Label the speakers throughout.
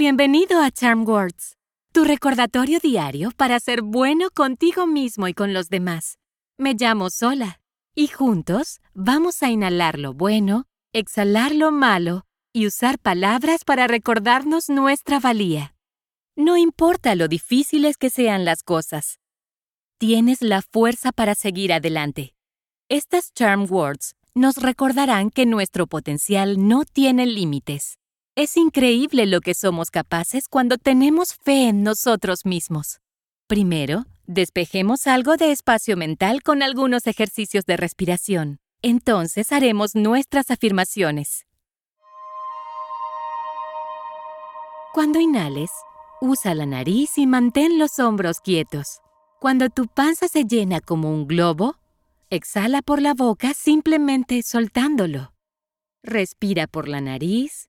Speaker 1: Bienvenido a Charm Words, tu recordatorio diario para ser bueno contigo mismo y con los demás. Me llamo Sola y juntos vamos a inhalar lo bueno, exhalar lo malo y usar palabras para recordarnos nuestra valía. No importa lo difíciles que sean las cosas, tienes la fuerza para seguir adelante. Estas Charm Words nos recordarán que nuestro potencial no tiene límites. Es increíble lo que somos capaces cuando tenemos fe en nosotros mismos. Primero, despejemos algo de espacio mental con algunos ejercicios de respiración. Entonces haremos nuestras afirmaciones. Cuando inhales, usa la nariz y mantén los hombros quietos. Cuando tu panza se llena como un globo, exhala por la boca simplemente soltándolo. Respira por la nariz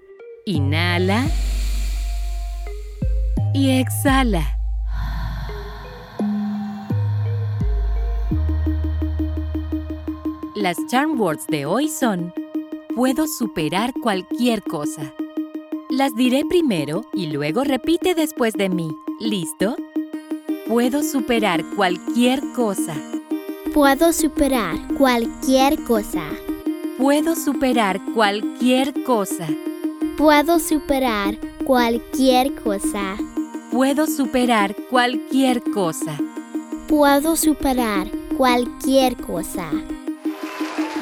Speaker 1: Inhala y exhala. Las charm words de hoy son Puedo superar cualquier cosa. Las diré primero y luego repite después de mí. ¿Listo? Puedo superar cualquier cosa.
Speaker 2: Puedo superar cualquier cosa.
Speaker 1: Puedo superar cualquier cosa.
Speaker 2: Puedo superar cualquier cosa.
Speaker 1: Puedo superar cualquier cosa.
Speaker 2: Puedo superar cualquier cosa.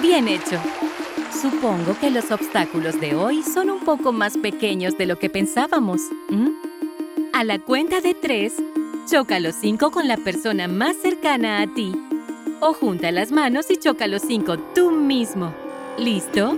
Speaker 1: Bien hecho. Supongo que los obstáculos de hoy son un poco más pequeños de lo que pensábamos. A la cuenta de tres, choca los cinco con la persona más cercana a ti. O junta las manos y choca los cinco tú mismo. ¿Listo?